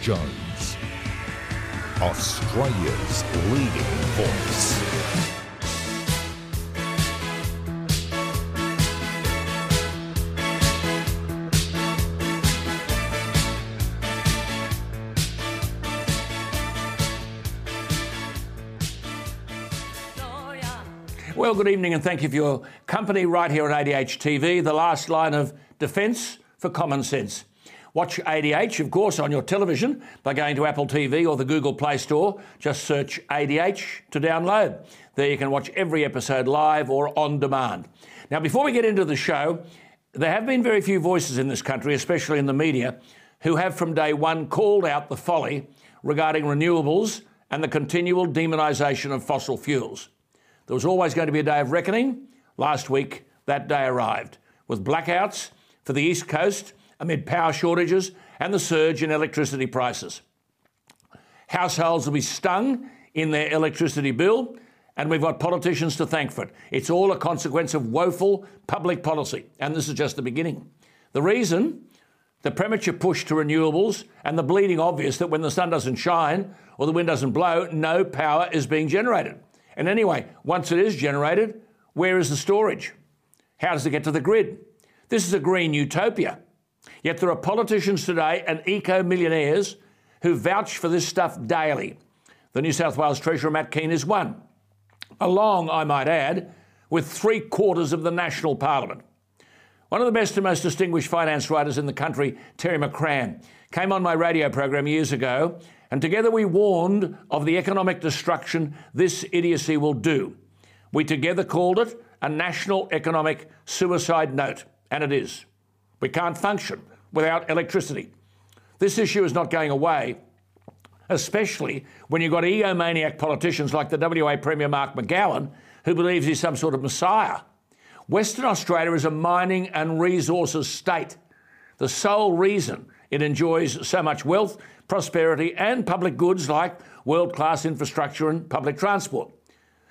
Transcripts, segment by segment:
Jones, Australia's leading voice. Well, good evening and thank you for your company right here at ADH TV, the last line of defence for common sense. Watch ADH, of course, on your television by going to Apple TV or the Google Play Store. Just search ADH to download. There you can watch every episode live or on demand. Now, before we get into the show, there have been very few voices in this country, especially in the media, who have from day one called out the folly regarding renewables and the continual demonisation of fossil fuels. There was always going to be a day of reckoning. Last week, that day arrived with blackouts for the East Coast amid power shortages and the surge in electricity prices. Households will be stung in their electricity bill, and we've got politicians to thank for it. It's all a consequence of woeful public policy, and this is just the beginning. The reason the premature push to renewables and the bleeding obvious that when the sun doesn't shine or the wind doesn't blow, no power is being generated. And anyway, once it is generated, where is the storage? How does it get to the grid? This is a green utopia. Yet there are politicians today and eco millionaires who vouch for this stuff daily. The New South Wales Treasurer Matt Kean is one, along, I might add, with three quarters of the national parliament. One of the best and most distinguished finance writers in the country, Terry McCrann, came on my radio program years ago and together we warned of the economic destruction this idiocy will do. We together called it a national economic suicide note, and it is. We can't function without electricity. This issue is not going away, especially when you've got egomaniac politicians like the WA Premier Mark McGowan, who believes he's some sort of messiah. Western Australia is a mining and resources state. The sole reason it enjoys so much wealth prosperity, and public goods like world class infrastructure and public transport.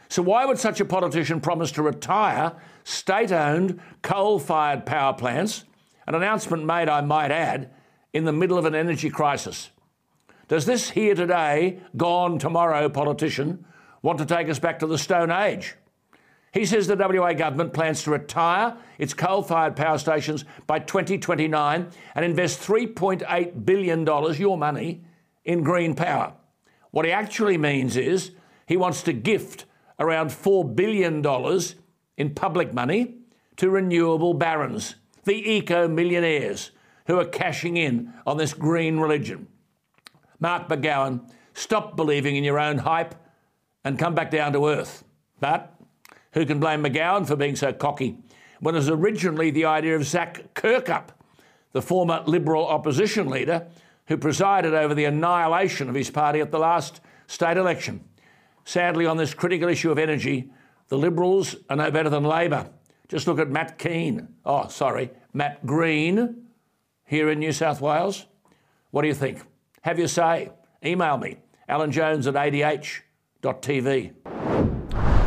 So, why would such a politician promise to retire state owned coal fired power plants? An announcement made, I might add, in the middle of an energy crisis. Does this here today, gone tomorrow politician want to take us back to the Stone Age? He says the WA government plans to retire its coal fired power stations by 2029 and invest $3.8 billion, your money, in green power. What he actually means is he wants to gift around $4 billion in public money to renewable barons, the eco millionaires who are cashing in on this green religion. Mark McGowan, stop believing in your own hype and come back down to earth. But who can blame McGowan for being so cocky when it was originally the idea of Zac Kirkup, the former Liberal opposition leader who presided over the annihilation of his party at the last state election? Sadly, on this critical issue of energy, the Liberals are no better than Labor. Just look at Matt Kean. Oh, sorry, Matt Green here in New South Wales. What do you think? Have your say. Email me, alanjones at adh.tv.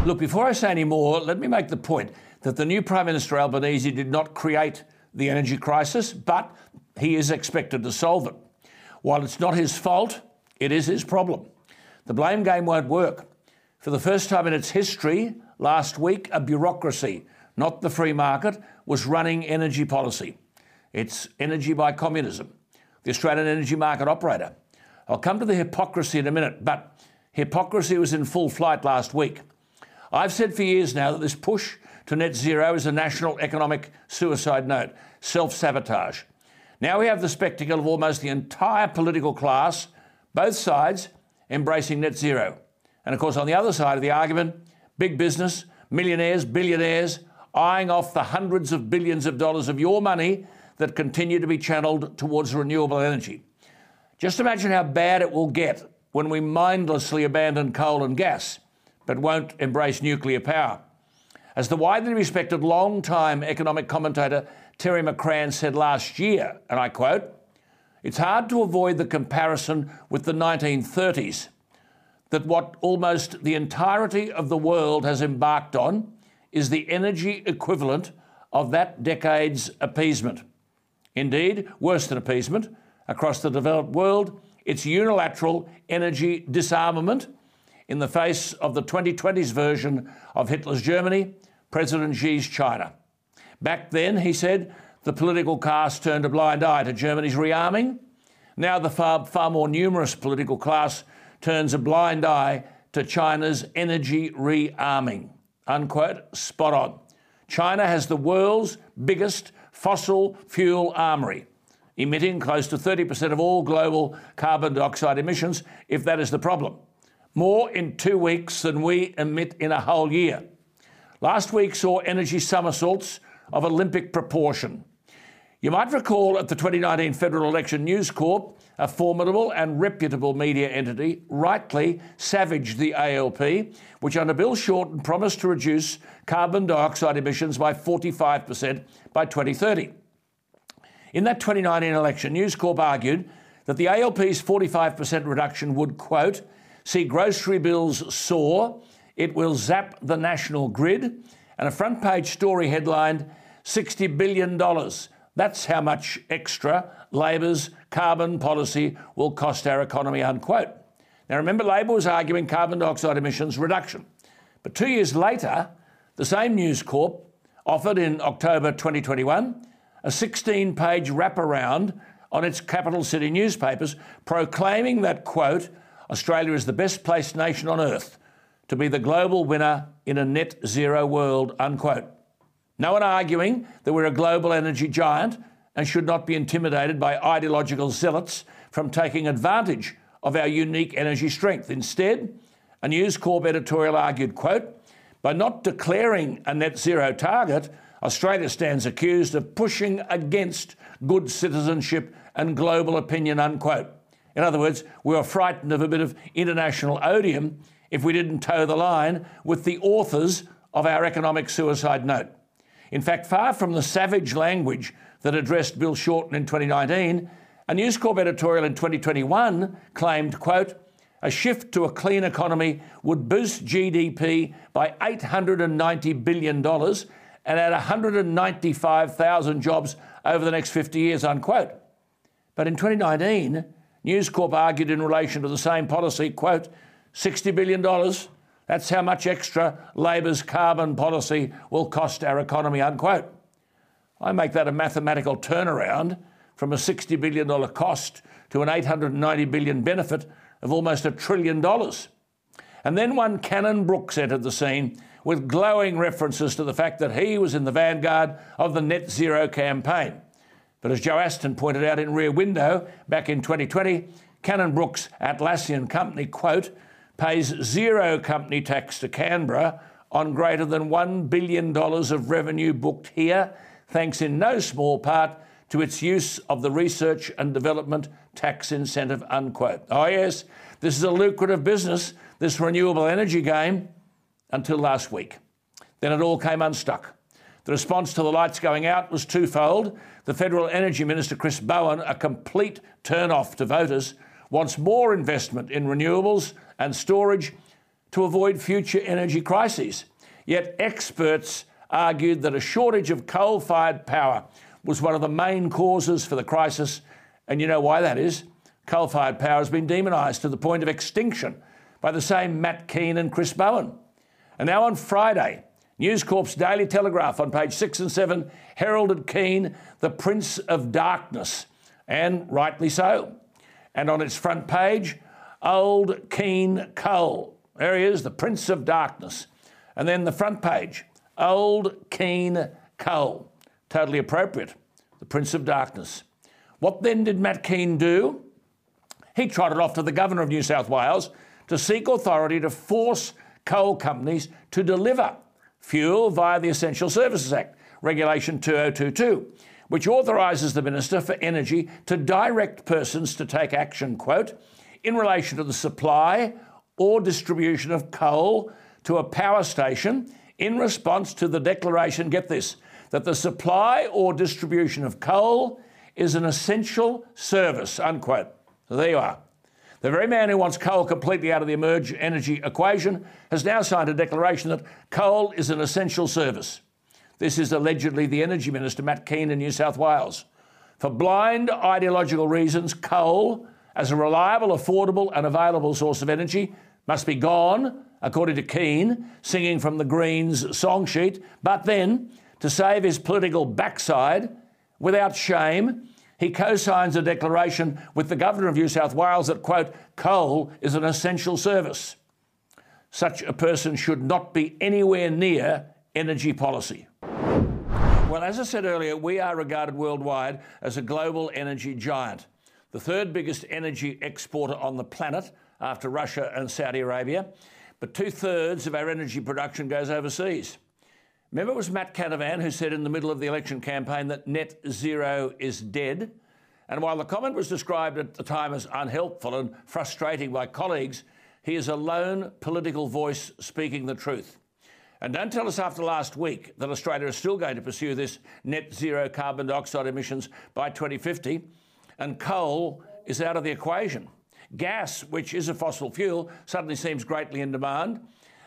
Look, before I say any more, let me make the point that the new Prime Minister Albanese did not create the energy crisis, but he is expected to solve it. While it's not his fault, it is his problem. The blame game won't work. For the first time in its history, last week, a bureaucracy, not the free market, was running energy policy. It's energy by communism, the Australian energy market operator. I'll come to the hypocrisy in a minute, but hypocrisy was in full flight last week. I've said for years now that this push to net zero is a national economic suicide note, self sabotage. Now we have the spectacle of almost the entire political class, both sides, embracing net zero. And of course, on the other side of the argument, big business, millionaires, billionaires, eyeing off the hundreds of billions of dollars of your money that continue to be channeled towards renewable energy. Just imagine how bad it will get when we mindlessly abandon coal and gas but won't embrace nuclear power. As the widely respected long-time economic commentator Terry McCrann said last year, and I quote, it's hard to avoid the comparison with the 1930s, that what almost the entirety of the world has embarked on is the energy equivalent of that decade's appeasement. Indeed, worse than appeasement, across the developed world, its unilateral energy disarmament in the face of the 2020s version of Hitler's Germany, President Xi's China. Back then, he said, the political class turned a blind eye to Germany's rearming. Now, the far, far more numerous political class turns a blind eye to China's energy rearming. Unquote, spot on. China has the world's biggest fossil fuel armory, emitting close to 30% of all global carbon dioxide emissions, if that is the problem. More in two weeks than we emit in a whole year. Last week saw energy somersaults of Olympic proportion. You might recall at the 2019 federal election, News Corp, a formidable and reputable media entity, rightly savaged the ALP, which under Bill Shorten promised to reduce carbon dioxide emissions by 45% by 2030. In that 2019 election, News Corp argued that the ALP's 45% reduction would, quote, see grocery bills soar, it will zap the national grid, and a front page story headlined $60 billion that's how much extra Labor's carbon policy will cost our economy, unquote. Now, remember, Labor was arguing carbon dioxide emissions reduction. But two years later, the same News Corp offered in October 2021 a 16 page wraparound on its capital city newspapers proclaiming that, quote, Australia is the best placed nation on earth to be the global winner in a net zero world, unquote. No one arguing that we're a global energy giant and should not be intimidated by ideological zealots from taking advantage of our unique energy strength. Instead, a News Corp editorial argued, quote, by not declaring a net zero target, Australia stands accused of pushing against good citizenship and global opinion, unquote. In other words, we were frightened of a bit of international odium if we didn't toe the line with the authors of our economic suicide note. In fact, far from the savage language that addressed Bill Shorten in 2019, a News Corp editorial in 2021 claimed, quote, a shift to a clean economy would boost GDP by $890 billion and add 195,000 jobs over the next 50 years, unquote. But in 2019, News Corp argued in relation to the same policy, quote, $60 billion that's how much extra Labor's carbon policy will cost our economy, unquote. I make that a mathematical turnaround from a $60 billion cost to an 890 billion benefit of almost a trillion dollars. And then one Cannon-Brookes entered the scene with glowing references to the fact that he was in the vanguard of the net zero campaign. But as Joe Aston pointed out in Rear Window back in 2020, Cannon-Brookes' Atlassian company, quote, pays zero company tax to Canberra on greater than $1 billion of revenue booked here, thanks in no small part to its use of the research and development tax incentive. Unquote. Oh, yes, this is a lucrative business, this renewable energy game, until last week. Then it all came unstuck. The response to the lights going out was twofold. The Federal Energy Minister, Chris Bowen, a complete turn off to voters, wants more investment in renewables and storage to avoid future energy crises. Yet experts argued that a shortage of coal fired power was one of the main causes for the crisis. And you know why that is? Coal fired power has been demonised to the point of extinction by the same Matt Kean and Chris Bowen. And now on Friday, News Corp's Daily Telegraph on page six and seven heralded Kean the Prince of Darkness, and rightly so. And on its front page, old Kean Cole. There he is, the Prince of Darkness. And then the front page, old Kean Cole. Totally appropriate, the Prince of Darkness. What then did Matt Kean do? He trotted off to the Governor of New South Wales to seek authority to force coal companies to deliver fuel via the Essential Services Act, Regulation 2022, which authorises the Minister for Energy to direct persons to take action, quote, in relation to the supply or distribution of coal to a power station in response to the declaration, get this, that the supply or distribution of coal is an essential service, unquote. So there you are. The very man who wants coal completely out of the emerge energy equation has now signed a declaration that coal is an essential service. This is allegedly the Energy Minister, Matt Kean, in New South Wales. For blind ideological reasons, coal as a reliable, affordable, and available source of energy must be gone, according to Kean, singing from the Greens song sheet. But then, to save his political backside, without shame, he co signs a declaration with the Governor of New South Wales that, quote, coal is an essential service. Such a person should not be anywhere near energy policy. Well, as I said earlier, we are regarded worldwide as a global energy giant, the third biggest energy exporter on the planet after Russia and Saudi Arabia. But two thirds of our energy production goes overseas. Remember, it was Matt Canavan who said in the middle of the election campaign that net zero is dead. And while the comment was described at the time as unhelpful and frustrating by colleagues, he is a lone political voice speaking the truth. And don't tell us after last week that Australia is still going to pursue this net zero carbon dioxide emissions by 2050 and coal is out of the equation. Gas, which is a fossil fuel, suddenly seems greatly in demand.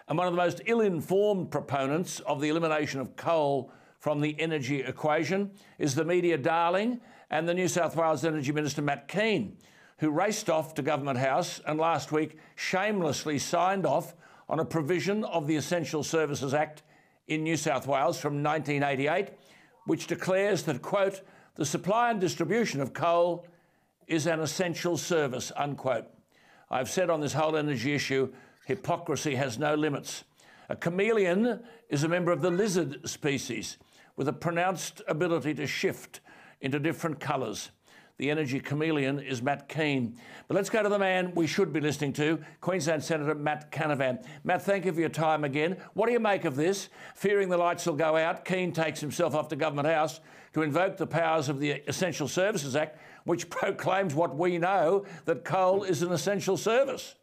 And one of the most ill informed proponents of the elimination of coal from the energy equation is the media darling and the New South Wales Energy Minister Matt Kean, who raced off to Government House and last week shamelessly signed off on a provision of the Essential Services Act in New South Wales from 1988, which declares that, quote, the supply and distribution of coal is an essential service, unquote. I've said on this whole energy issue, hypocrisy has no limits. A chameleon is a member of the lizard species with a pronounced ability to shift into different colours. The energy chameleon is Matt Kean. But let's go to the man we should be listening to, Queensland Senator Matt Canavan. Matt, thank you for your time again. What do you make of this? Fearing the lights will go out, Kean takes himself off to Government House to invoke the powers of the Essential Services Act, which proclaims what we know that coal is an essential service.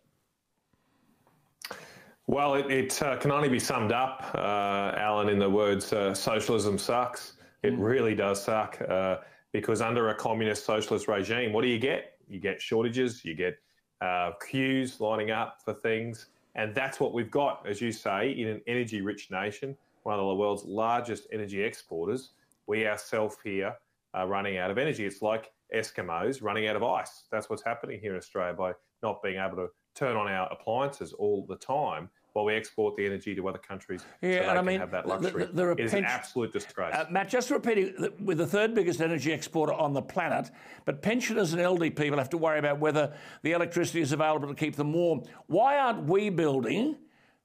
Well, it, it uh, can only be summed up, uh, Alan, in the words uh, socialism sucks. It mm. really does suck uh, because under a communist socialist regime, what do you get? You get shortages, you get uh, queues lining up for things. And that's what we've got, as you say, in an energy rich nation, one of the world's largest energy exporters we ourselves here are running out of energy. It's like Eskimos running out of ice. That's what's happening here in Australia by not being able to turn on our appliances all the time while we export the energy to other countries yeah, so they and I mean, have that luxury. The, the, the it is an absolute disgrace. Uh, Matt, just repeating, we're the third biggest energy exporter on the planet, but pensioners and elderly people have to worry about whether the electricity is available to keep them warm. Why aren't we building,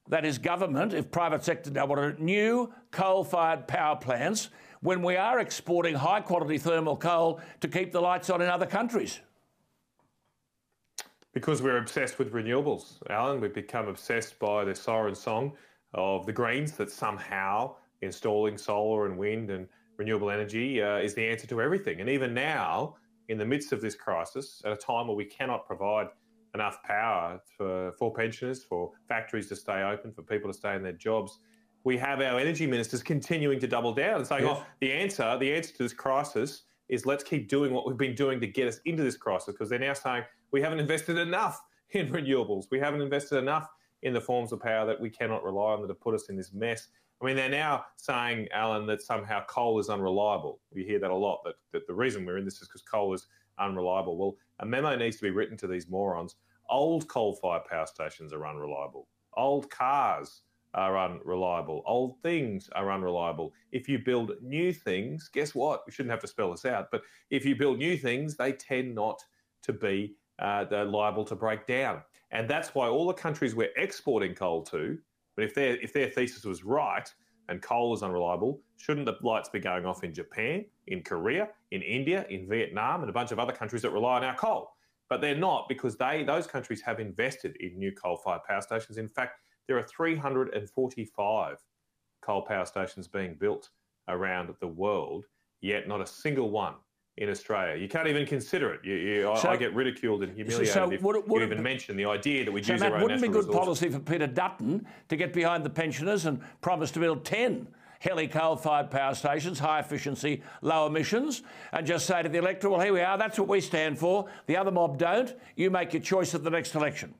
that is government, if private sector now want new coal-fired power plants when we are exporting high quality thermal coal to keep the lights on in other countries? Because we're obsessed with renewables, Alan. We've become obsessed by the siren song of the Greens that somehow installing solar and wind and renewable energy uh, is the answer to everything. And even now, in the midst of this crisis, at a time where we cannot provide enough power for, for pensioners, for factories to stay open, for people to stay in their jobs, we have our energy ministers continuing to double down and saying, yes. "Oh, the answer, the answer to this crisis is let's keep doing what we've been doing to get us into this crisis." Because they're now saying we haven't invested enough in renewables, we haven't invested enough in the forms of power that we cannot rely on that have put us in this mess. I mean, they're now saying, Alan, that somehow coal is unreliable. We hear that a lot. That, that the reason we're in this is because coal is unreliable. Well, a memo needs to be written to these morons. Old coal-fired power stations are unreliable. Old cars are unreliable. Old things are unreliable. If you build new things, guess what? We shouldn't have to spell this out, but if you build new things, they tend not to be uh, liable to break down. And that's why all the countries we're exporting coal to, but if their if their thesis was right and coal is unreliable, shouldn't the lights be going off in Japan, in Korea, in India, in Vietnam, and a bunch of other countries that rely on our coal? But they're not because they those countries have invested in new coal-fired power stations. In fact, there are 345 coal power stations being built around the world, yet not a single one in Australia. You can't even consider it. You, you, so, I, get ridiculed and humiliated so, if would, would you even mention the idea that we'd so use Matt, our own wouldn't be good resources. policy for Peter Dutton to get behind the pensioners and promise to build 10 HELE coal-fired power stations, high efficiency, low emissions, and just say to the electorate, well, here we are, that's what we stand for. The other mob don't. You make your choice at the next election.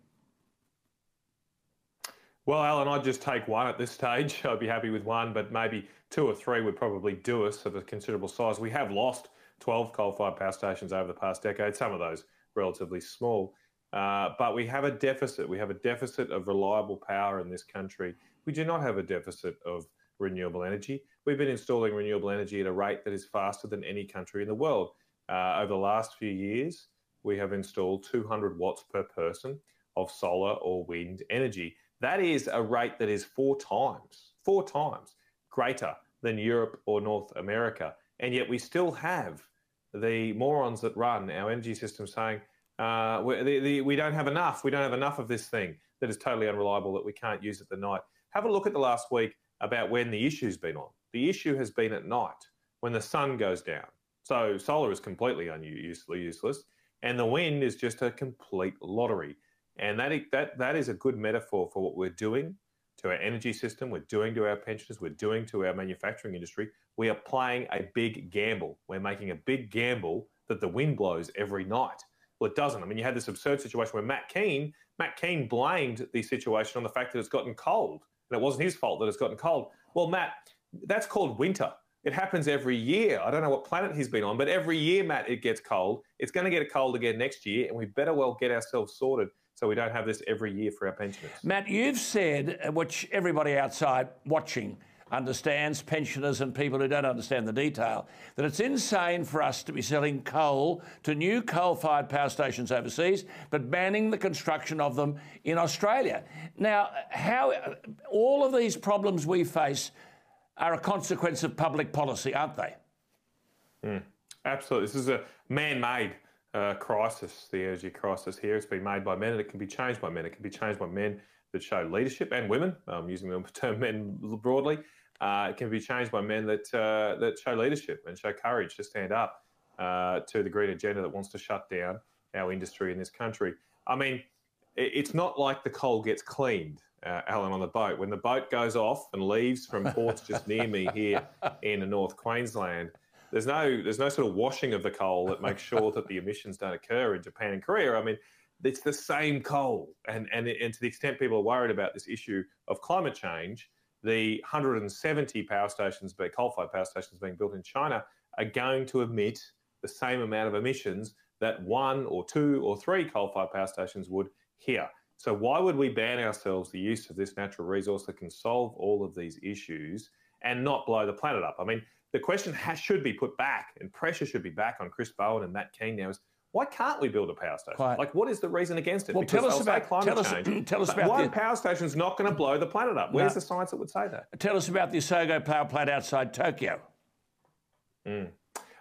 Well, Alan, I'd just take one at this stage. I'd be happy with one, but maybe two or three would probably do us of a considerable size. We have lost 12 coal-fired power stations over the past decade. Some of those relatively small. Uh, but we have a deficit. We have a deficit of reliable power in this country. We do not have a deficit of renewable energy. We've been installing renewable energy at a rate that is faster than any country in the world. Uh, over the last few years, we have installed 200 watts per person of solar or wind energy. That is a rate that is four times, four times greater than Europe or North America. And yet we still have the morons that run our energy system saying, uh, we, the, the, we don't have enough. We don't have enough of this thing that is totally unreliable that we can't use at the night. Have a look at the last week about when the issue's been on. The issue has been at night when the sun goes down. So solar is completely useless, and the wind is just a complete lottery. And that, that, that is a good metaphor for what we're doing to our energy system, we're doing to our pensioners, we're doing to our manufacturing industry. We are playing a big gamble. We're making a big gamble that the wind blows every night. Well, it doesn't. I mean, you had this absurd situation where Matt Kean, Matt Kean blamed the situation on the fact that it's gotten cold, and it wasn't his fault that it's gotten cold. Well, Matt, that's called winter. It happens every year. I don't know what planet he's been on, but every year, Matt, it gets cold. It's going to get cold again next year, and we better well get ourselves sorted so we don't have this every year for our pensioners. Matt, you've said, uh, which everybody outside watching understands, pensioners and people who don't understand the detail, that it's insane for us to be selling coal to new coal fired power stations overseas, but banning the construction of them in Australia. Now, how all of these problems we face are a consequence of public policy, aren't they? Mm, absolutely. This is a man made uh, crisis, the energy crisis here. It's been made by men and it can be changed by men. It can be changed by men that show leadership and women, I'm using the term men broadly. Uh, it can be changed by men that, uh, that show leadership and show courage to stand up uh, to the green agenda that wants to shut down our industry in this country. I mean, it's not like the coal gets cleaned, uh, Alan, on the boat. When the boat goes off and leaves from ports just near me here in North Queensland, there's no there's no sort of washing of the coal that makes sure that the emissions don't occur in Japan and Korea. I mean, it's the same coal, and and and to the extent people are worried about this issue of climate change, the 170 power stations, coal-fired power stations being built in China, are going to emit the same amount of emissions that one or two or three coal-fired power stations would here. So why would we ban ourselves the use of this natural resource that can solve all of these issues and not blow the planet up? I mean, the question has, should be put back, and pressure should be back on Chris Bowen and Matt Kean now is why can't we build a power station? Quite. Like, what is the reason against it? Well, because tell us about climate tell us, change. Tell us about one the, power station is not going to blow the planet up. Where's no. the science that would say that? Tell us about the Isogo power plant outside Tokyo. Mm.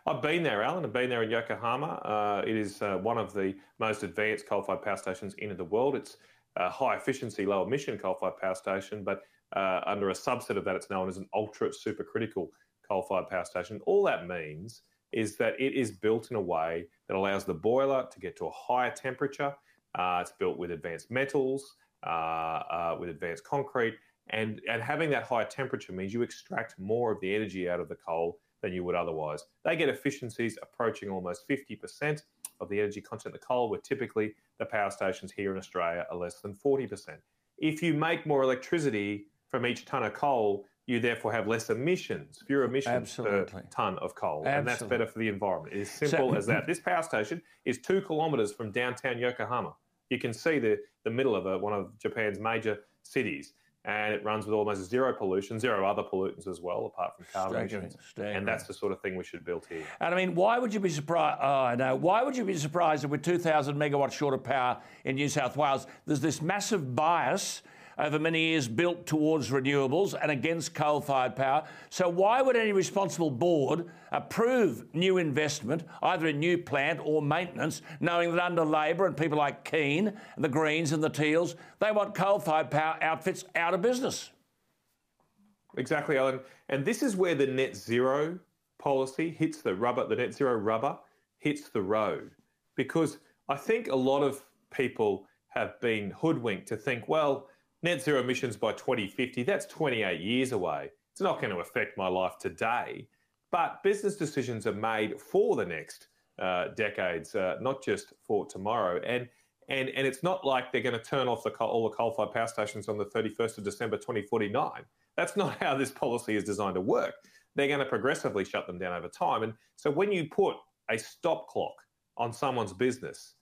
I've been there, Alan. I've been there in Yokohama. Uh, it is uh, one of the most advanced coal-fired power stations in the world. It's a high efficiency, low emission coal-fired power station, but uh, under a subset of that, it's known as an ultra supercritical coal-fired power station. All that means is that it is built in a way that allows the boiler to get to a higher temperature. Uh, it's built with advanced metals, uh, uh, with advanced concrete, and, and having that higher temperature means you extract more of the energy out of the coal than you would otherwise. They get efficiencies approaching almost 50% of the energy content of the coal, where typically the power stations here in Australia are less than 40%. If you make more electricity from each tonne of coal, you therefore have less emissions, fewer emissions Absolutely. per tonne of coal. Absolutely. And that's better for the environment. It's simple so, as that. This power station is two kilometres from downtown Yokohama. You can see the, the middle of a, one of Japan's major cities. And it runs with almost zero pollution, zero other pollutants as well, apart from carbon emissions. And that's the sort of thing we should build here. And I mean, why would you be surprised? Oh, I know. Why would you be surprised that with 2,000 megawatts short of power in New South Wales, there's this massive bias over many years built towards renewables and against coal fired power. So, why would any responsible board approve new investment, either in new plant or maintenance, knowing that under Labor and people like Kean, and the Greens and the Teals, they want coal fired power outfits out of business? Exactly, Alan. And this is where the net zero policy hits the rubber, the net zero rubber hits the road. Because I think a lot of people have been hoodwinked to think, well, net zero emissions by 2050, that's 28 years away. It's not going to affect my life today. But business decisions are made for the next uh, decades, uh, not just for tomorrow. And and and it's not like they're going to turn off the coal, all the coal-fired power stations on the 31st of December 2049. That's not how this policy is designed to work. They're going to progressively shut them down over time. And so when you put a stop clock on someone's business,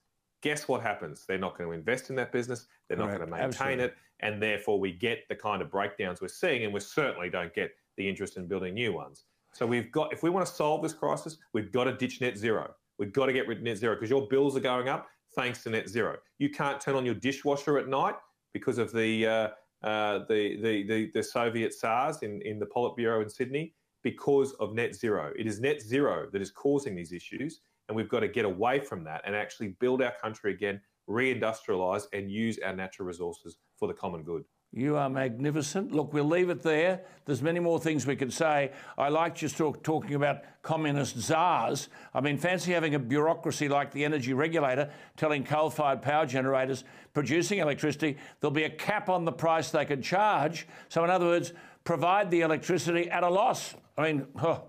guess what happens? They're not going to invest in that business. They're not Correct. going to maintain Absolutely. it. And therefore, we get the kind of breakdowns we're seeing, and we certainly don't get the interest in building new ones. So we've got, if we want to solve this crisis, we've got to ditch net zero. We've got to get rid of net zero because your bills are going up thanks to net zero. You can't turn on your dishwasher at night because of the uh, uh, the, the, the, the Soviet czars in, in the Politburo in Sydney because of net zero. It is net zero that is causing these issues, and we've got to get away from that and actually build our country again, reindustrialise, and use our natural resources for the common good. You are magnificent. Look, we'll leave it there. There's many more things we could say. I like just talk, talking about communist czars. I mean, fancy having a bureaucracy like the energy regulator telling coal-fired power generators producing electricity there'll be a cap on the price they can charge. So, in other words, provide the electricity at a loss. I mean, huh,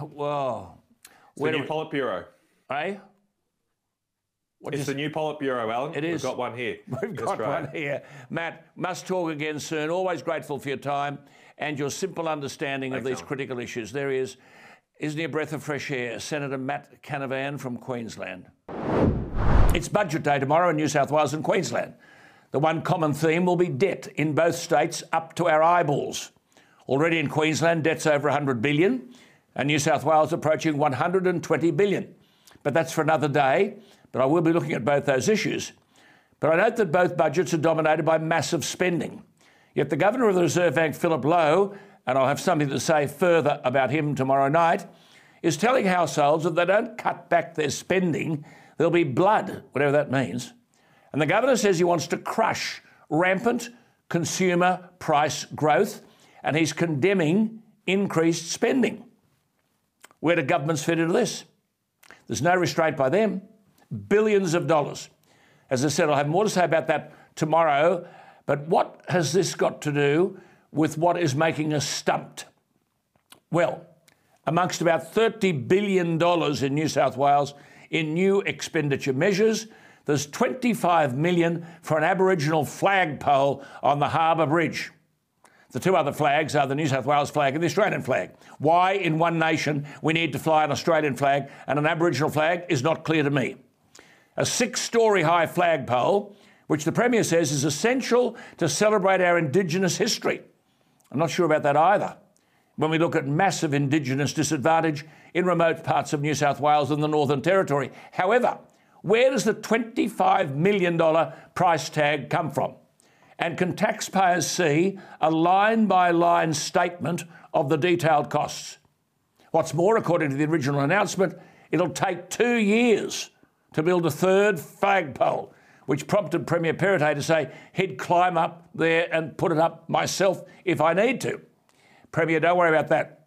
well, Where the new we- Politburo. eh? What It's the new Politburo, Alan. It We've got one here. We've got Australia. one here. Matt, must talk again soon. Always grateful for your time and your simple understanding of these Alan. critical issues. There he is. Isn't he a breath of fresh air? Senator Matt Canavan from Queensland. It's budget day tomorrow in New South Wales and Queensland. The one common theme will be debt in both states up to our eyeballs. Already in Queensland, debt's over 100 billion, and New South Wales approaching 120 billion. But that's for another day. But I will be looking at both those issues. But I note that both budgets are dominated by massive spending. Yet the Governor of the Reserve Bank, Philip Lowe, and I'll have something to say further about him tomorrow night, is telling households that if they don't cut back their spending, there'll be blood, whatever that means. And the Governor says he wants to crush rampant consumer price growth, and he's condemning increased spending. Where do governments fit into this? There's no restraint by them. Billions of dollars. As I said, I'll have more to say about that tomorrow. But what has this got to do with what is making us stumped? Well, amongst about $30 billion in New South Wales in new expenditure measures, there's 25 million for an Aboriginal flagpole on the Harbour Bridge. The two other flags are the New South Wales flag and the Australian flag. Why, in one nation, we need to fly an Australian flag and an Aboriginal flag is not clear to me. A six story high flagpole, which the Premier says is essential to celebrate our Indigenous history. I'm not sure about that either. When we look at massive Indigenous disadvantage in remote parts of New South Wales and the Northern Territory. However, where does the $25 million price tag come from? And can taxpayers see a line by line statement of the detailed costs? What's more, according to the original announcement, it'll take two years to build a third flagpole, which prompted Premier Perrottet to say he'd climb up there and put it up myself if I need to. Premier, don't worry about that.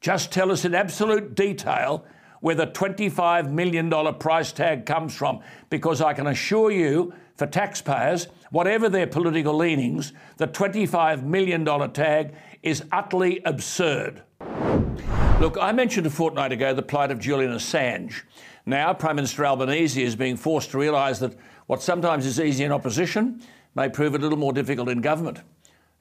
Just tell us in absolute detail where the $25 million price tag comes from, because I can assure you, for taxpayers, whatever their political leanings, the $25 million tag is utterly absurd. Look, I mentioned a fortnight ago the plight of Julian Assange. Now, Prime Minister Albanese is being forced to realise that what sometimes is easy in opposition may prove a little more difficult in government.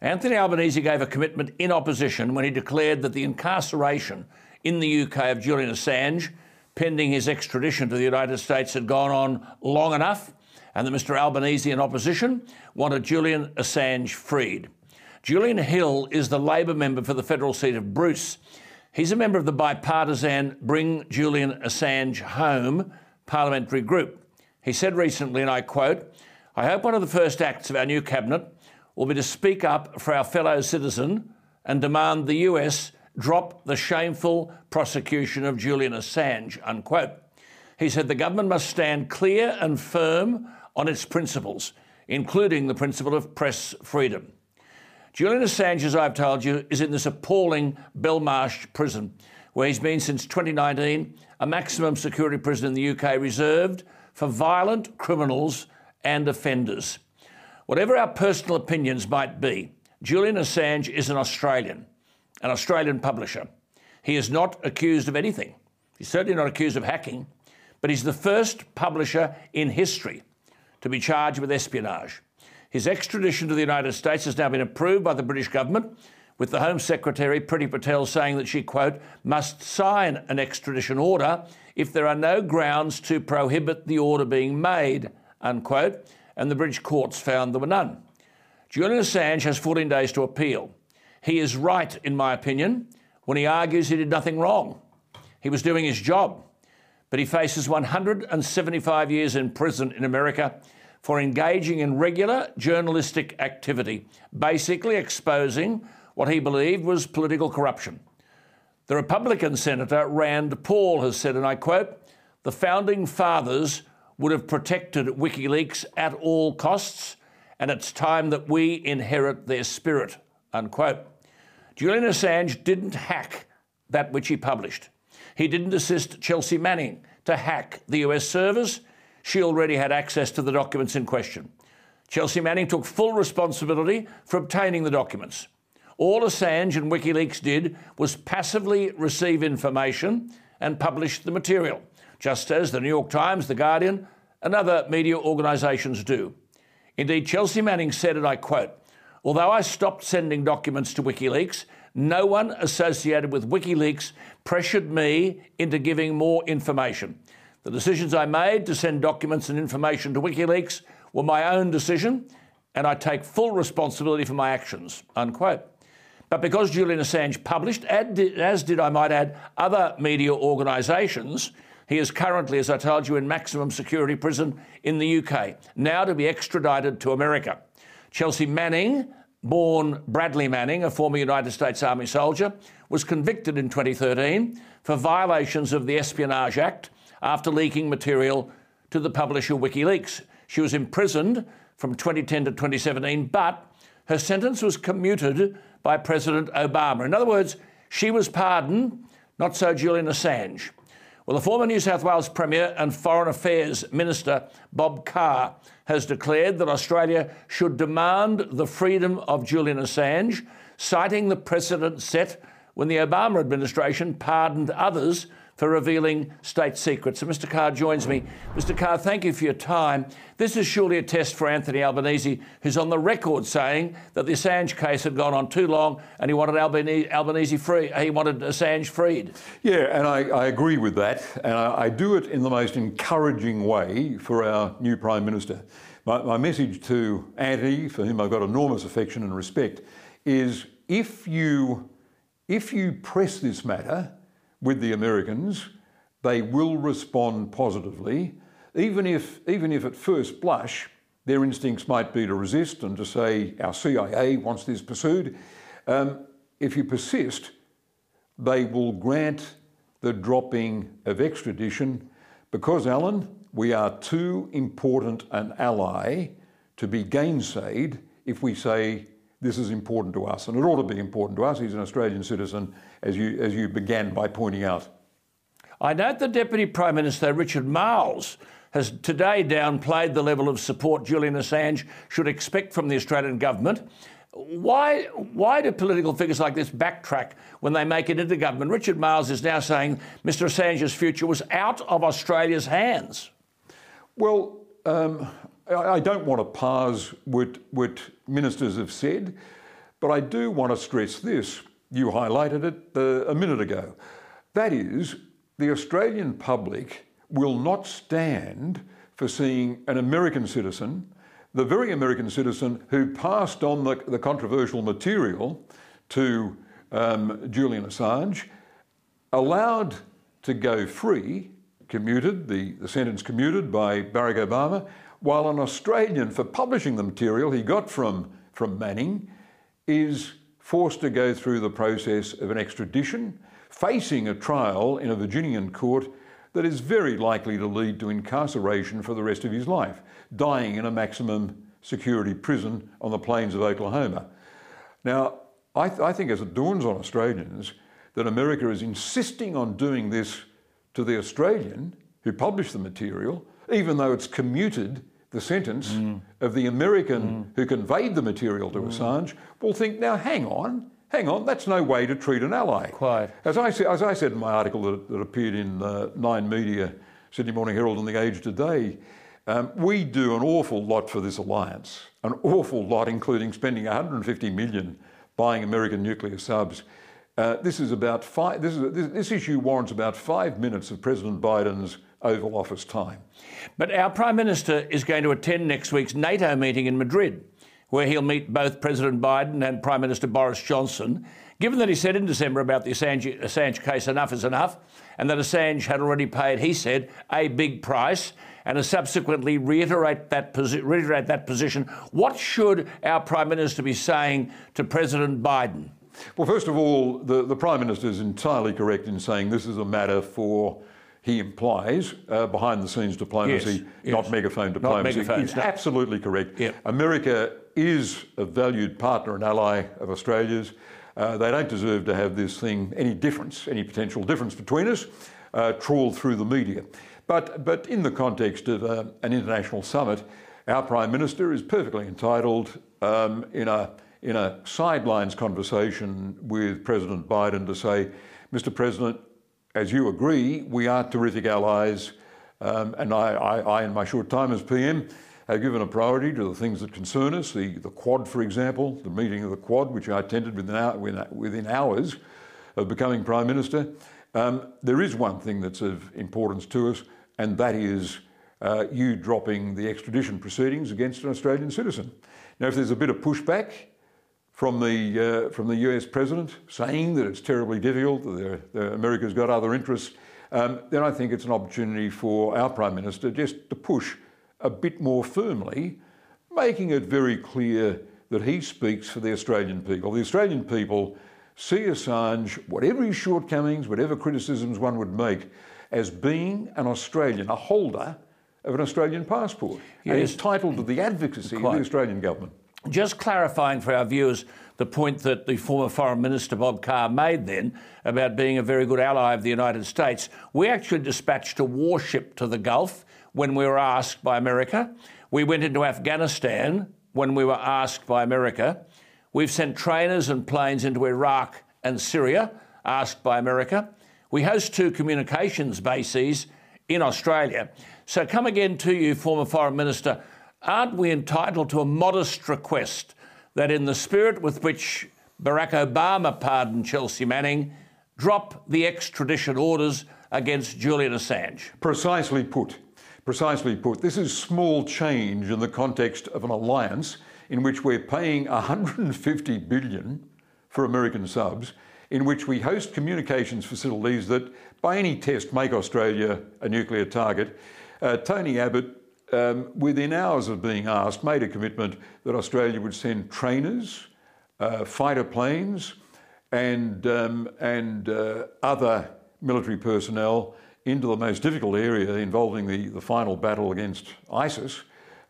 Anthony Albanese gave a commitment in opposition when he declared that the incarceration in the UK of Julian Assange, pending his extradition to the United States, had gone on long enough, and that Mr Albanese in opposition wanted Julian Assange freed. Julian Hill is the Labor member for the federal seat of Bruce. He's a member of the bipartisan Bring Julian Assange Home parliamentary group. He said recently, and I quote, I hope one of the first acts of our new cabinet will be to speak up for our fellow citizen and demand the US drop the shameful prosecution of Julian Assange, unquote. He said the government must stand clear and firm on its principles, including the principle of press freedom. Julian Assange, as I've told you, is in this appalling Belmarsh prison, where he's been since 2019, a maximum security prison in the UK reserved for violent criminals and offenders. Whatever our personal opinions might be, Julian Assange is an Australian, an Australian publisher. He is not accused of anything. He's certainly not accused of hacking, but he's the first publisher in history to be charged with espionage. His extradition to the United States has now been approved by the British government, with the Home Secretary Priti Patel saying that she, quote, must sign an extradition order if there are no grounds to prohibit the order being made, unquote, and the British courts found there were none. Julian Assange has 14 days to appeal. He is right, in my opinion, when he argues he did nothing wrong. He was doing his job, but he faces 175 years in prison in America for engaging in regular journalistic activity, basically exposing what he believed was political corruption. The Republican Senator Rand Paul has said, and I quote, the founding fathers would have protected WikiLeaks at all costs, and it's time that we inherit their spirit, unquote. Julian Assange didn't hack that which he published. He didn't assist Chelsea Manning to hack the US servers. She already had access to the documents in question. Chelsea Manning took full responsibility for obtaining the documents. All Assange and WikiLeaks did was passively receive information and publish the material, just as the New York Times, The Guardian, and other media organisations do. Indeed, Chelsea Manning said, and I quote, Although I stopped sending documents to WikiLeaks, no one associated with WikiLeaks pressured me into giving more information. The decisions I made to send documents and information to WikiLeaks were my own decision, and I take full responsibility for my actions. Unquote. But because Julian Assange published, as did, I might add, other media organisations, he is currently, as I told you, in maximum security prison in the UK, now to be extradited to America. Chelsea Manning, born Bradley Manning, a former United States Army soldier, was convicted in 2013 for violations of the Espionage Act after leaking material to the publisher WikiLeaks. She was imprisoned from 2010 to 2017, but her sentence was commuted by President Obama. In other words, she was pardoned, not so Julian Assange. Well, the former New South Wales Premier and Foreign Affairs Minister, Bob Carr, has declared that Australia should demand the freedom of Julian Assange, citing the precedent set when the Obama administration pardoned others for revealing state secrets. And Mr. Carr joins me. Mr. Carr, thank you for your time. This is surely a test for Anthony Albanese, who's on the record saying that the Assange case had gone on too long and he wanted Albanese, Albanese free. Uh, he wanted Assange freed. Yeah, and I, I agree with that. And I, I, do it in the most encouraging way for our new Prime Minister. My, my message to Anthony, for whom I've got enormous affection and respect, is if you if you press this matter, with the Americans, they will respond positively, even if, even if at first blush their instincts might be to resist and to say, our CIA wants this pursued. Um, if you persist, they will grant the dropping of extradition because, Alan, we are too important an ally to be gainsaid if we say this is important to us. And it ought to be important to us. He's an Australian citizen as you, as you began by pointing out. I note the Deputy Prime Minister, Richard Marles, has today downplayed the level of support Julian Assange should expect from the Australian government. Why, why do political figures like this backtrack when they make it into government? Richard Marles is now saying Mr Assange's future was out of Australia's hands. Well, um, I don't want to parse what, what ministers have said, but I do want to stress this. You highlighted it uh, a minute ago. That is, the Australian public will not stand for seeing an American citizen, the very American citizen who passed on the, the controversial material to um, Julian Assange, allowed to go free, commuted, the, the sentence commuted by Barack Obama, while an Australian, for publishing the material he got from, from Manning, is forced to go through the process of an extradition, facing a trial in a Virginian court that is very likely to lead to incarceration for the rest of his life, dying in a maximum security prison on the plains of Oklahoma. Now, I, th- I think as it dawns on Australians that America is insisting on doing this to the Australian who published the material, even though it's commuted the sentence mm. of the American mm. who conveyed the material to mm. Assange will think, now hang on, hang on, that's no way to treat an ally. Quite. As I, as I said in my article that, that appeared in uh, Nine Media, Sydney Morning Herald, and The Age today, um, we do an awful lot for this alliance, an awful lot, including spending 150 million buying American nuclear subs. Uh, this is about five. This, is, this, this issue warrants about five minutes of President Biden's Oval Office time. But our Prime Minister is going to attend next week's NATO meeting in Madrid, where he'll meet both President Biden and Prime Minister Boris Johnson. Given that he said in December about the Assange, Assange case, enough is enough, and that Assange had already paid, he said, a big price, and has subsequently reiterate that, posi- reiterate that position, what should our Prime Minister be saying to President Biden? Well, first of all, the, the Prime Minister is entirely correct in saying this is a matter for, he implies, uh, behind the scenes diplomacy, Yes, not yes. megaphone Not diplomacy. megaphones, It's no. absolutely correct. Yep. America is a valued partner and ally of Australia's. Uh, they don't deserve to have this thing, any difference, any potential difference between us, uh, trawl through the media. But, but in the context of uh, an international summit, our Prime Minister is perfectly entitled um, in, a, in a sidelines conversation with President Biden to say, Mr. President, as you agree, we are terrific allies. Um, and I, I, I, in my short time as PM, have given a priority to the things that concern us. The, the Quad, for example, the meeting of the Quad, which I attended within, within hours of becoming Prime Minister. Um, there is one thing that's of importance to us, and that is uh, you dropping the extradition proceedings against an Australian citizen. Now, if there's a bit of pushback from the, uh, from the US president saying that it's terribly difficult, that America's got other interests, um, then I think it's an opportunity for our Prime Minister just to push a bit more firmly, making it very clear that he speaks for the Australian people. The Australian people see Assange, whatever his shortcomings, whatever criticisms one would make, as being an Australian, a holder of an Australian passport, and Yes. entitled to the advocacy of the Australian government. Just clarifying for our viewers the point that the former Foreign Minister Bob Carr made then about being a very good ally of the United States. We actually dispatched a warship to the Gulf when we were asked by America. We went into Afghanistan when we were asked by America. We've sent trainers and planes into Iraq and Syria, asked by America. We host two communications bases in Australia. So, come again to you, former Foreign Minister. Aren't we entitled to a modest request that, in the spirit with which Barack Obama pardoned Chelsea Manning, drop the extradition orders against Julian Assange? Precisely put. Precisely put. This is small change in the context of an alliance in which we're paying 150 billion for American subs, in which we host communications facilities that, by any test, make Australia a nuclear target. Uh, Tony Abbott, um, within hours of being asked, made a commitment that Australia would send trainers, uh, fighter planes, and, um, and uh, other military personnel into the most difficult area involving the, the final battle against ISIS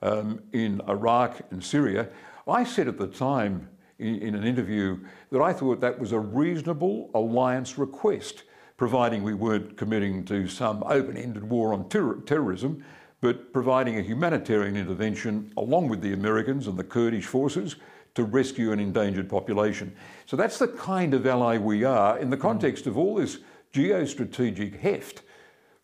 um, in Iraq and Syria. I said at the time in, in an interview that I thought that was a reasonable alliance request, providing we weren't committing to some open ended war on terror- terrorism, but providing a humanitarian intervention along with the Americans and the Kurdish forces to rescue an endangered population. So that's the kind of ally we are in the context of all this geostrategic heft.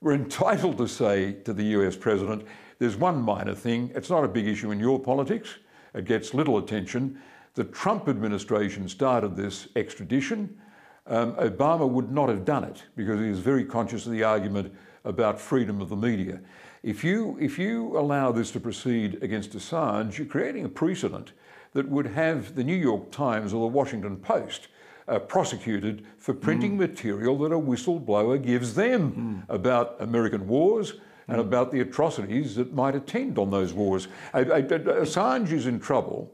We're entitled to say to the US president, there's one minor thing, it's not a big issue in your politics, it gets little attention. The Trump administration started this extradition. Um, Obama would not have done it because he was very conscious of the argument about freedom of the media. If you, if you allow this to proceed against Assange, you're creating a precedent that would have the New York Times or the Washington Post uh, prosecuted for printing hmm. material that a whistleblower gives them hmm. about American wars and hmm. about the atrocities that might attend on those wars. Assange is in trouble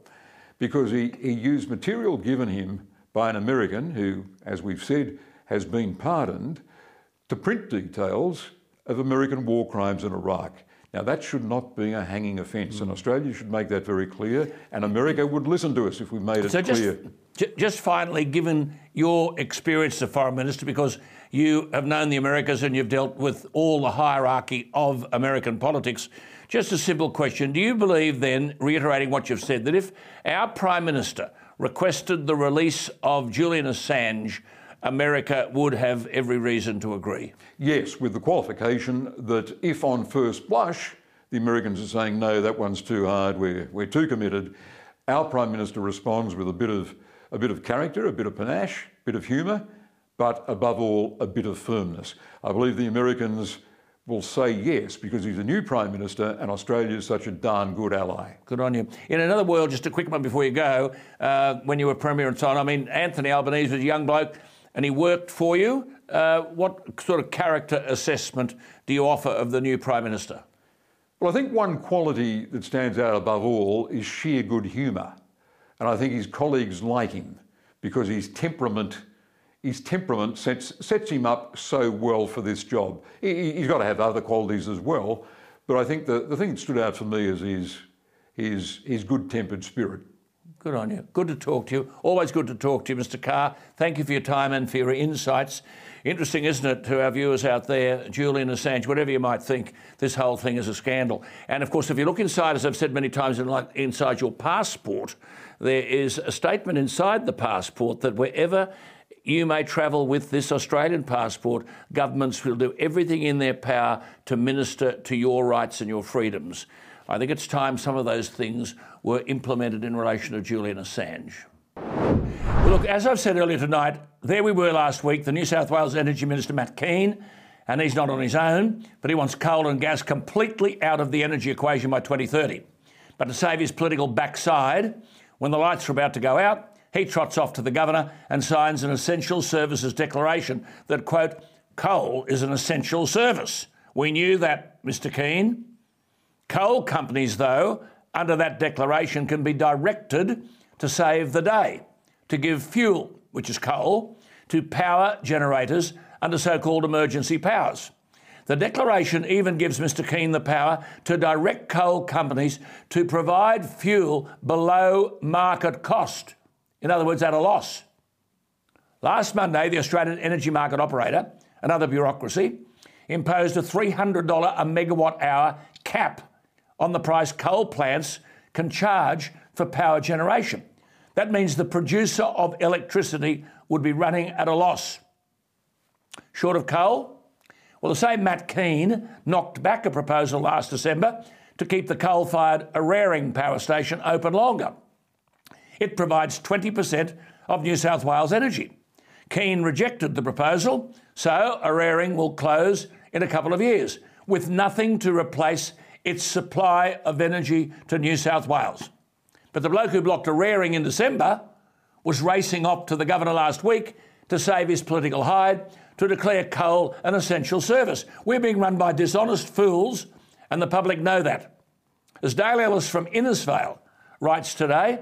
because he, he used material given him by an American who, as we've said, has been pardoned to print details of American war crimes in Iraq. Now, that should not be a hanging offence, and hmm. Australia should make that very clear, and America would listen to us if we made it So just, clear. ju- just finally, given your experience as foreign minister, because you have known the Americas and you've dealt with all the hierarchy of American politics, just a simple question. Do you believe then, reiterating what you've said, that if our Prime Minister requested the release of Julian Assange, America would have every reason to agree? Yes, with the qualification that if on first blush the Americans are saying, no, that one's too hard, we're, we're too committed, our Prime Minister responds with a bit, of, a bit of character, a bit of panache, a bit of humour, but above all, a bit of firmness. I believe the Americans will say yes because he's a new Prime Minister and Australia is such a darn good ally. Good on you. In another world, just a quick one before you go, uh, when you were Premier and so on, I mean, Anthony Albanese was a young bloke and he worked for you. Uh, what sort of character assessment do you offer of the new Prime Minister? Well, I think one quality that stands out above all is sheer good humour. And I think his colleagues like him because his temperament his temperament sets, sets him up so well for this job. He, has got to have other qualities as well, but I think the, the thing that stood out for me is his, his, his good tempered spirit. Good on you. Good to talk to you. Always good to talk to you, Mr. Carr. Thank you for your time and for your insights. Interesting, isn't it, to our viewers out there, Julian Assange, whatever you might think, this whole thing is a scandal. And of course, if you look inside, as I've said many times, inside your passport, there is a statement inside the passport that wherever you may travel with this Australian passport. Governments will do everything in their power to minister to your rights and your freedoms. I think it's time some of those things were implemented in relation to Julian Assange. look, as I've said earlier tonight, there we were last week, the New South Wales Energy Minister Matt Kean, and he's not on his own, but he wants coal and gas completely out of the energy equation by 2030. But to save his political backside, when the lights are about to go out, he trots off to the governor and signs an essential services declaration that, quote, coal is an essential service. We knew that, Mr. Kean. Coal companies, though, under that declaration can be directed to save the day, to give fuel, which is coal, to power generators under so called emergency powers. The declaration even gives Mr. Kean the power to direct coal companies to provide fuel below market cost in other words, at a loss. Last Monday, the Australian Energy Market Operator, another bureaucracy, imposed a $300 a megawatt hour cap on the price coal plants can charge for power generation. That means the producer of electricity would be running at a loss. Short of coal? Well, the same Matt Kean knocked back a proposal last December to keep the coal fired Eraring power station open longer. It provides 20% of New South Wales energy. Kean rejected the proposal, so Eraring will close in a couple of years with nothing to replace its supply of energy to New South Wales. But the bloke who blocked Eraring in December was racing off to the governor last week to save his political hide to declare coal an essential service. We're being run by dishonest fools, and the public know that. As Dale Ellis from Innisfail writes today,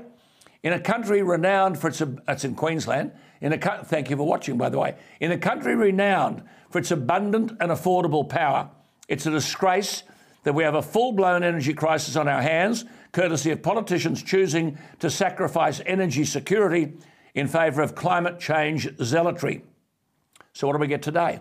in a country renowned for its, it's in Queensland, in a, thank you for watching, by the way. In a country renowned for its abundant and affordable power, it's a disgrace that we have a full blown energy crisis on our hands, courtesy of politicians choosing to sacrifice energy security in favour of climate change zealotry. So, what do we get today?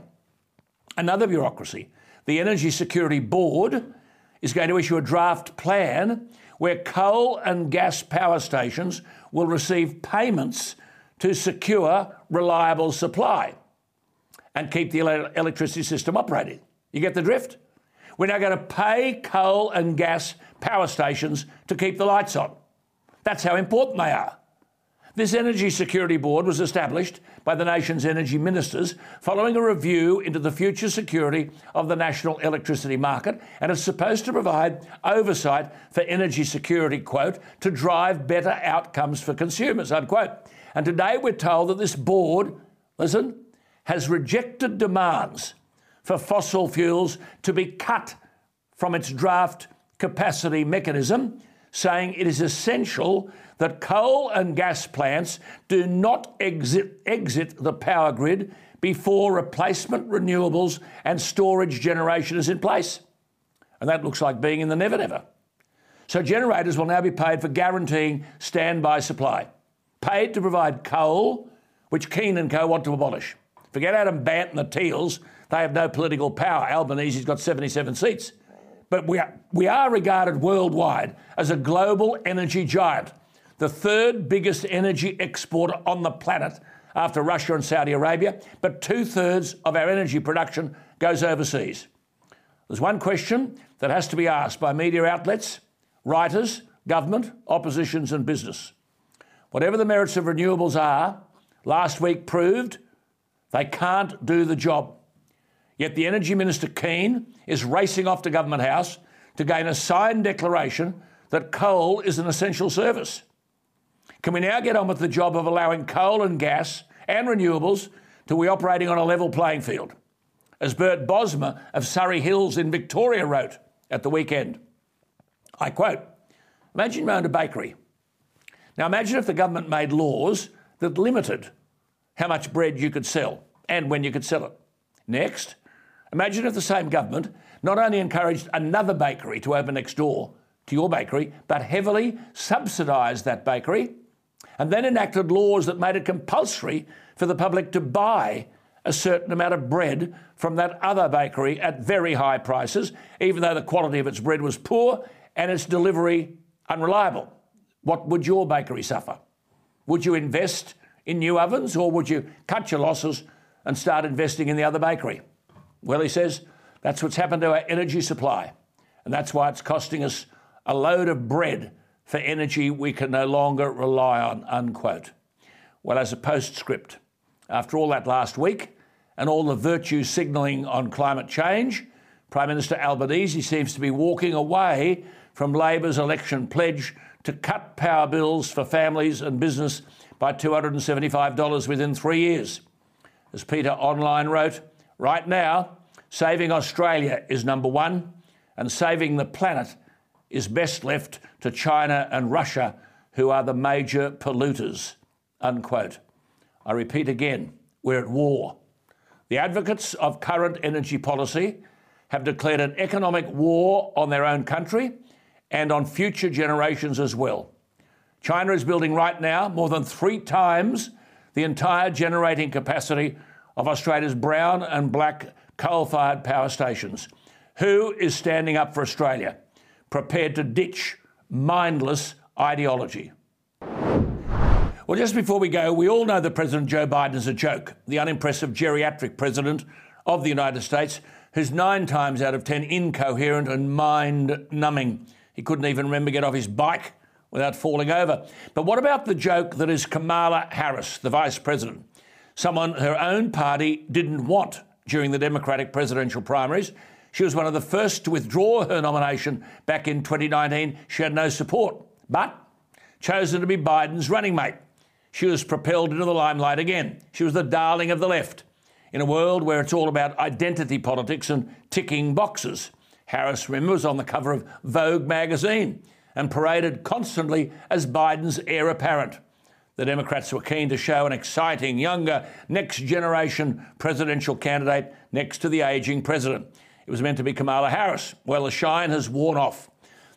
Another bureaucracy. The Energy Security Board is going to issue a draft plan where coal and gas power stations will receive payments to secure reliable supply and keep the electricity system operating. You get the drift? We're now going to pay coal and gas power stations to keep the lights on. That's how important they are. This Energy Security Board was established by the nation's energy ministers following a review into the future security of the national electricity market and is supposed to provide oversight for energy security, quote, to drive better outcomes for consumers, unquote. And today we're told that this board, listen, has rejected demands for fossil fuels to be cut from its draft capacity mechanism, saying it is essential that coal and gas plants do not exit, exit the power grid before replacement renewables and storage generation is in place. And that looks like being in the never never. So generators will now be paid for guaranteeing standby supply, paid to provide coal, which Kean and Co want to abolish. Forget Adam Bandt and the Teals, they have no political power. Albanese's got 77 seats. But we are, we are regarded worldwide as a global energy giant the third biggest energy exporter on the planet after Russia and Saudi Arabia, but two thirds of our energy production goes overseas. There's one question that has to be asked by media outlets, writers, government, oppositions, and business. Whatever the merits of renewables are, last week proved They can't do the job. Yet the Energy Minister Kean is racing off to Government House to gain a signed declaration that coal is an essential service. Can we now get on with the job of allowing coal and gas and renewables to be operating on a level playing field? As Bert Bosma of Surrey Hills in Victoria wrote at the weekend, I quote, Imagine you owned a bakery. Now imagine if the government made laws that limited how much bread you could sell and when you could sell it. Next, imagine if the same government not only encouraged another bakery to open next door to your bakery, but heavily subsidised that bakery and then enacted laws that made it compulsory for the public to buy a certain amount of bread from that other bakery at very high prices, even though the quality of its bread was poor and its delivery unreliable. What would your bakery suffer? Would you invest in new ovens or would you cut your losses and start investing in the other bakery? Well, he says that's what's happened to our energy supply. And that's why it's costing us a load of bread for energy we can no longer rely on, unquote. Well, as a postscript, after all that last week and all the virtue signalling on climate change, Prime Minister Albanese seems to be walking away from Labor's election pledge to cut power bills for families and business by $275 within three years. As Peter Online wrote, right now, saving Australia is number one, and saving the planet is best left to China and Russia, who are the major polluters. Unquote. I repeat again, we're at war. The advocates of current energy policy have declared an economic war on their own country and on future generations as well. China is building right now more than three times the entire generating capacity of Australia's brown and black coal fired power stations. Who is standing up for Australia, prepared to ditch mindless ideology? Well, just before we go, we all know that President Joe Biden is a joke, the unimpressive geriatric president of the United States, who's nine times out of ten incoherent and mind numbing. He couldn't even remember to get off his bike without falling over. But what about the joke that is Kamala Harris, the vice president? Someone her own party didn't want during the Democratic presidential primaries. She was one of the first to withdraw her nomination back in 2019. She had no support, but chosen to be Biden's running mate. She was propelled into the limelight again. She was the darling of the left. In a world where it's all about identity politics and ticking boxes, Harris, remember, was on the cover of Vogue magazine and paraded constantly as Biden's heir apparent. The Democrats were keen to show an exciting, younger, next generation presidential candidate next to the aging president. It was meant to be Kamala Harris. Well, the shine has worn off.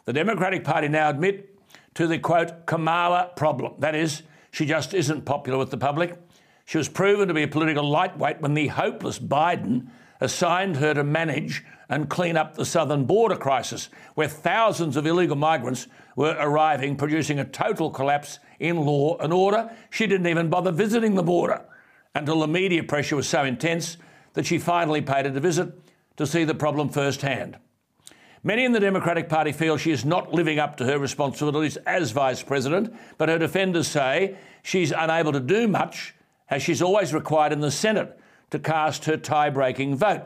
The Democratic Party now admit to the quote, Kamala problem. That is, she just isn't popular with the public. She was proven to be a political lightweight when the hopeless Biden assigned her to manage and clean up the southern border crisis, where thousands of illegal migrants were arriving, producing a total collapse in law and order. She didn't even bother visiting the border until the media pressure was so intense that she finally paid it a visit to see the problem firsthand. Many in the Democratic Party feel she is not living up to her responsibilities as Vice President, but her defenders say she's unable to do much as she's always required in the Senate to cast her tie breaking vote.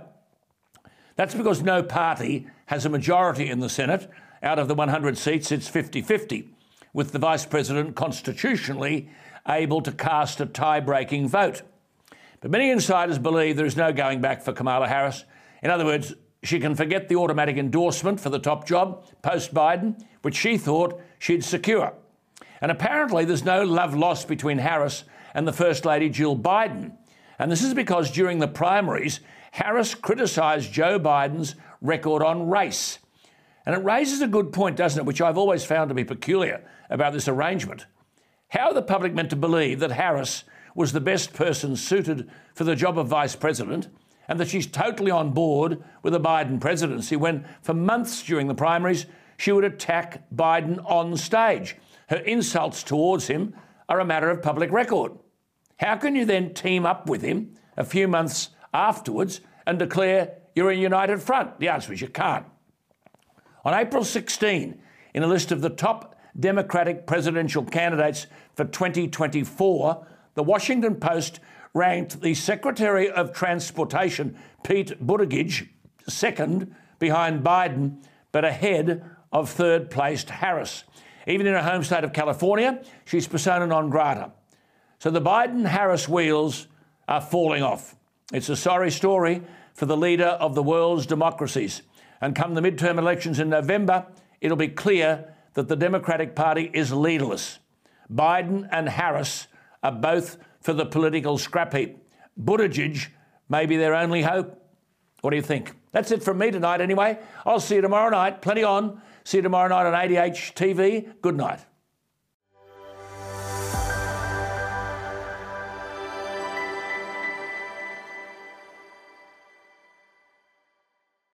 That's because no party has a majority in the Senate. Out of the 100 seats, it's 50 50, with the Vice President constitutionally able to cast a tie breaking vote. But many insiders believe there is no going back for Kamala Harris. In other words, she can forget the automatic endorsement for the top job post Biden, which she thought she'd secure. And apparently, there's no love lost between Harris and the First Lady Jill Biden. And this is because during the primaries, Harris criticised Joe Biden's record on race. And it raises a good point, doesn't it, which I've always found to be peculiar about this arrangement. How are the public meant to believe that Harris was the best person suited for the job of vice president and that she's totally on board with the Biden presidency when, for months during the primaries, she would attack Biden on stage? Her insults towards him are a matter of public record. How can you then team up with him a few months afterwards and declare you're a united front? The answer is you can't. On April 16, in a list of the top Democratic presidential candidates for 2024, the Washington Post ranked the Secretary of Transportation, Pete Buttigieg, second behind Biden, but ahead of third placed Harris. Even in her home state of California, she's persona non grata. So the Biden Harris wheels are falling off. It's a sorry story for the leader of the world's democracies. And come the midterm elections in November, it'll be clear that the Democratic Party is leaderless. Biden and Harris are both for the political scrap heap. Buttigieg may be their only hope. What do you think? That's it from me tonight, anyway. I'll see you tomorrow night. Plenty on. See you tomorrow night on ADH TV. Good night.